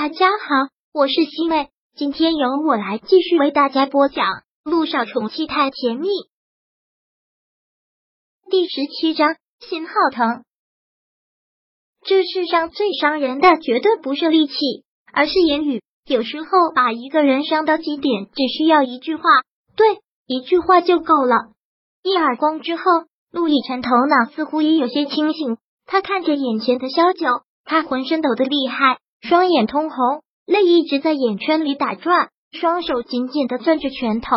大家好，我是西妹，今天由我来继续为大家播讲《路上宠妻太甜蜜》第十七章。心好疼。这世上最伤人的绝对不是力气，而是言语。有时候把一个人伤到极点，只需要一句话，对，一句话就够了。一耳光之后，陆亦辰头脑似乎也有些清醒。他看着眼前的萧九，他浑身抖得厉害。双眼通红，泪一直在眼圈里打转，双手紧紧的攥着拳头。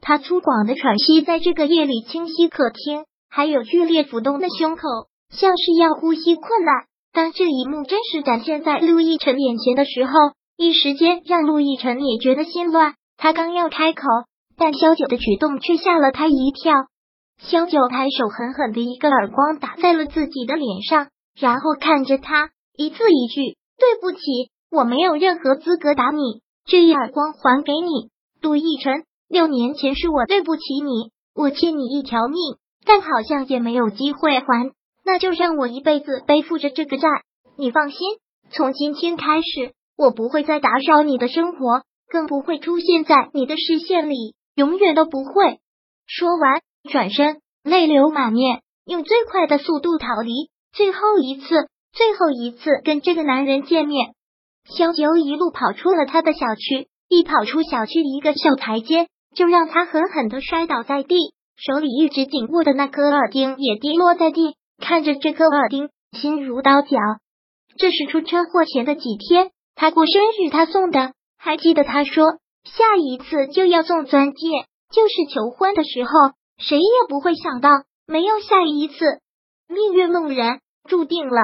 他粗犷的喘息在这个夜里清晰可听，还有剧烈浮动的胸口，像是要呼吸困难。当这一幕真实展现在陆亦辰眼前的时候，一时间让陆亦辰也觉得心乱。他刚要开口，但萧九的举动却吓了他一跳。萧九抬手狠狠的一个耳光打在了自己的脸上，然后看着他，一字一句。对不起，我没有任何资格打你。这一耳光还给你，陆亦辰。六年前是我对不起你，我欠你一条命，但好像也没有机会还。那就让我一辈子背负着这个债。你放心，从今天开始，我不会再打扰你的生活，更不会出现在你的视线里，永远都不会。说完，转身，泪流满面，用最快的速度逃离。最后一次。最后一次跟这个男人见面，萧九一路跑出了他的小区，一跑出小区一个小台阶，就让他狠狠的摔倒在地，手里一直紧握的那颗耳钉也跌落在地。看着这颗耳钉，心如刀绞。这是出车祸前的几天，他过生日他送的，还记得他说下一次就要送钻戒，就是求婚的时候，谁也不会想到没有下一次，命运弄人，注定了。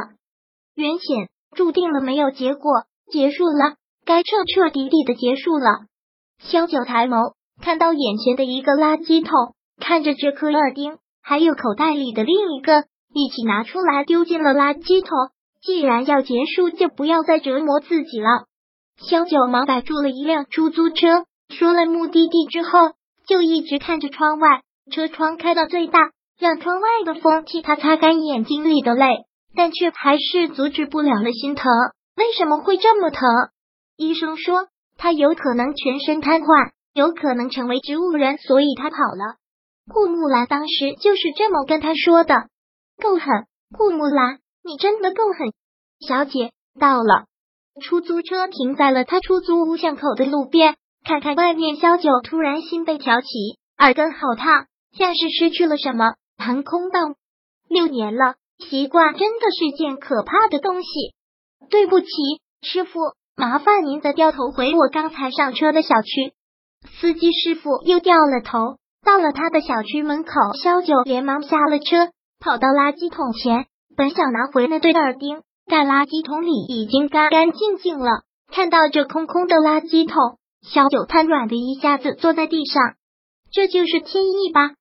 原险注定了没有结果，结束了，该彻彻底底的结束了。萧九抬眸，看到眼前的一个垃圾桶，看着这颗耳钉，还有口袋里的另一个，一起拿出来丢进了垃圾桶。既然要结束，就不要再折磨自己了。萧九忙摆住了一辆出租车，说了目的地之后，就一直看着窗外，车窗开到最大，让窗外的风替他擦干眼睛里的泪。但却还是阻止不了了心疼。为什么会这么疼？医生说他有可能全身瘫痪，有可能成为植物人，所以他跑了。顾木兰当时就是这么跟他说的。够狠，顾木兰，你真的够狠。小姐到了，出租车停在了他出租屋巷口的路边。看看外面，萧九突然心被挑起，耳根好烫，像是失去了什么，腾空荡。六年了。习惯真的是件可怕的东西。对不起，师傅，麻烦您再掉头回我刚才上车的小区。司机师傅又掉了头，到了他的小区门口，萧九连忙下了车，跑到垃圾桶前，本想拿回那对耳钉，但垃圾桶里已经干干净净了。看到这空空的垃圾桶，萧九瘫软的一下子坐在地上。这就是天意吧？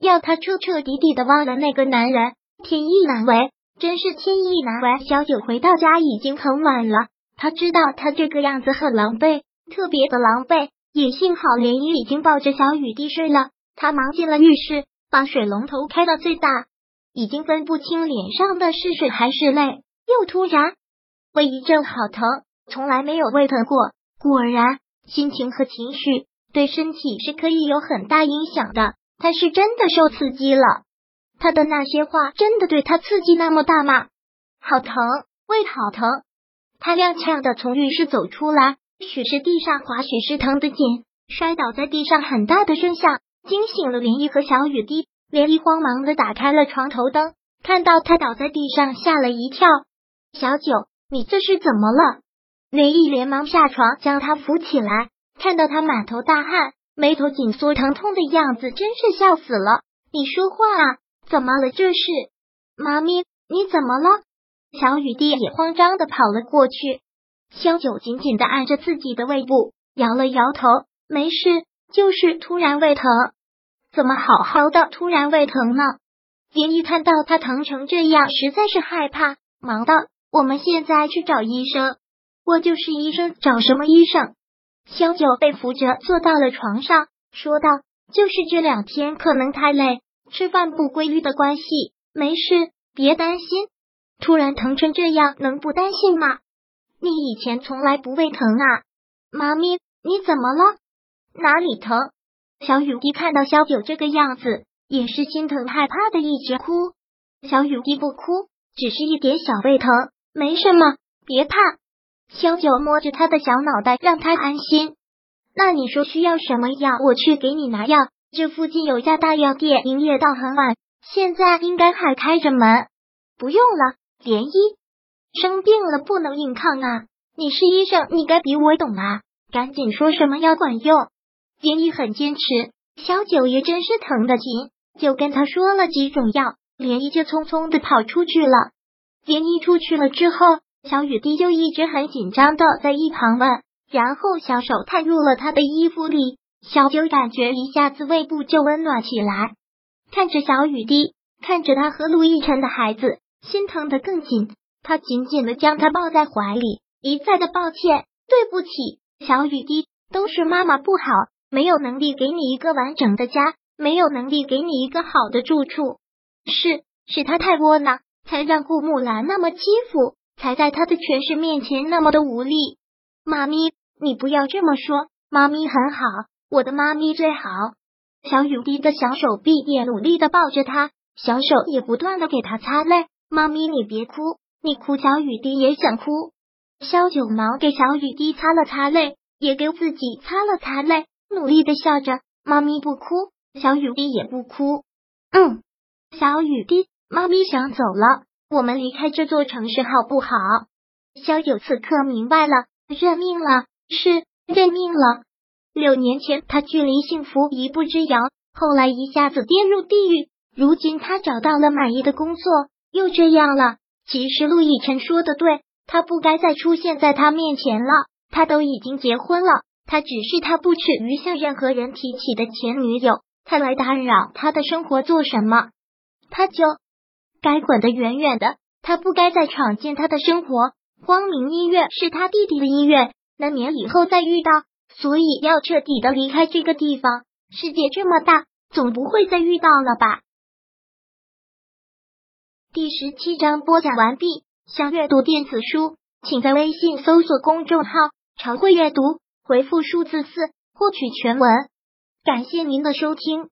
要他彻彻底底的忘了那个男人。天意难违，真是天意难违。小九回到家已经很晚了，他知道他这个样子很狼狈，特别的狼狈。也幸好涟漪已经抱着小雨滴睡了，他忙进了浴室，把水龙头开到最大，已经分不清脸上的是水还是泪。又突然胃一阵好疼，从来没有胃疼过。果然，心情和情绪对身体是可以有很大影响的。他是真的受刺激了。他的那些话真的对他刺激那么大吗？好疼，胃好疼！他踉跄的从浴室走出来，许是地上滑，许是疼得紧，摔倒在地上，很大的声响惊醒了涟漪和小雨滴。涟漪慌忙的打开了床头灯，看到他倒在地上，吓了一跳。小九，你这是怎么了？涟漪连忙下床将他扶起来，看到他满头大汗，眉头紧缩，疼痛的样子，真是笑死了。你说话啊！怎么了？这是妈咪，你怎么了？小雨滴也慌张的跑了过去。萧九紧紧的按着自己的胃部，摇了摇头，没事，就是突然胃疼。怎么好好的突然胃疼呢？林一看到他疼成这样，实在是害怕，忙道：“我们现在去找医生。”我就是医生，找什么医生？萧九被扶着坐到了床上，说道：“就是这两天可能太累。”吃饭不规律的关系，没事，别担心。突然疼成这样，能不担心吗？你以前从来不胃疼啊？妈咪，你怎么了？哪里疼？小雨滴看到萧九这个样子，也是心疼害怕的，一直哭。小雨滴不哭，只是一点小胃疼，没什么，别怕。萧九摸着他的小脑袋，让他安心。那你说需要什么药，我去给你拿药。这附近有家大药店，营业到很晚，现在应该还开着门。不用了，涟漪，生病了不能硬抗啊！你是医生，你该比我懂啊！赶紧说什么药管用。涟漪很坚持，小九爷真是疼得紧，就跟他说了几种药，涟漪就匆匆的跑出去了。涟漪出去了之后，小雨滴就一直很紧张的在一旁问。然后小手探入了他的衣服里，小九感觉一下子胃部就温暖起来。看着小雨滴，看着他和陆亦辰的孩子，心疼的更紧。他紧紧的将他抱在怀里，一再的抱歉，对不起，小雨滴，都是妈妈不好，没有能力给你一个完整的家，没有能力给你一个好的住处。是，是他太窝囊，才让顾木兰那么欺负，才在他的权势面前那么的无力。妈咪。你不要这么说，妈咪很好，我的妈咪最好。小雨滴的小手臂也努力的抱着他，小手也不断的给他擦泪。妈咪，你别哭，你哭小雨滴也想哭。肖九毛给小雨滴擦了擦泪，也给自己擦了擦泪，努力的笑着。妈咪不哭，小雨滴也不哭。嗯，小雨滴，妈咪想走了，我们离开这座城市好不好？肖九此刻明白了，认命了。是认命了。六年前，他距离幸福一步之遥，后来一下子跌入地狱。如今他找到了满意的工作，又这样了。其实陆亦辰说的对，他不该再出现在他面前了。他都已经结婚了，他只是他不耻于向任何人提起的前女友。他来打扰他的生活做什么？他就该滚得远远的。他不该再闯进他的生活。光明医院是他弟弟的医院。难免以后再遇到，所以要彻底的离开这个地方。世界这么大，总不会再遇到了吧？第十七章播讲完毕。想阅读电子书，请在微信搜索公众号“常会阅读”，回复数字四获取全文。感谢您的收听。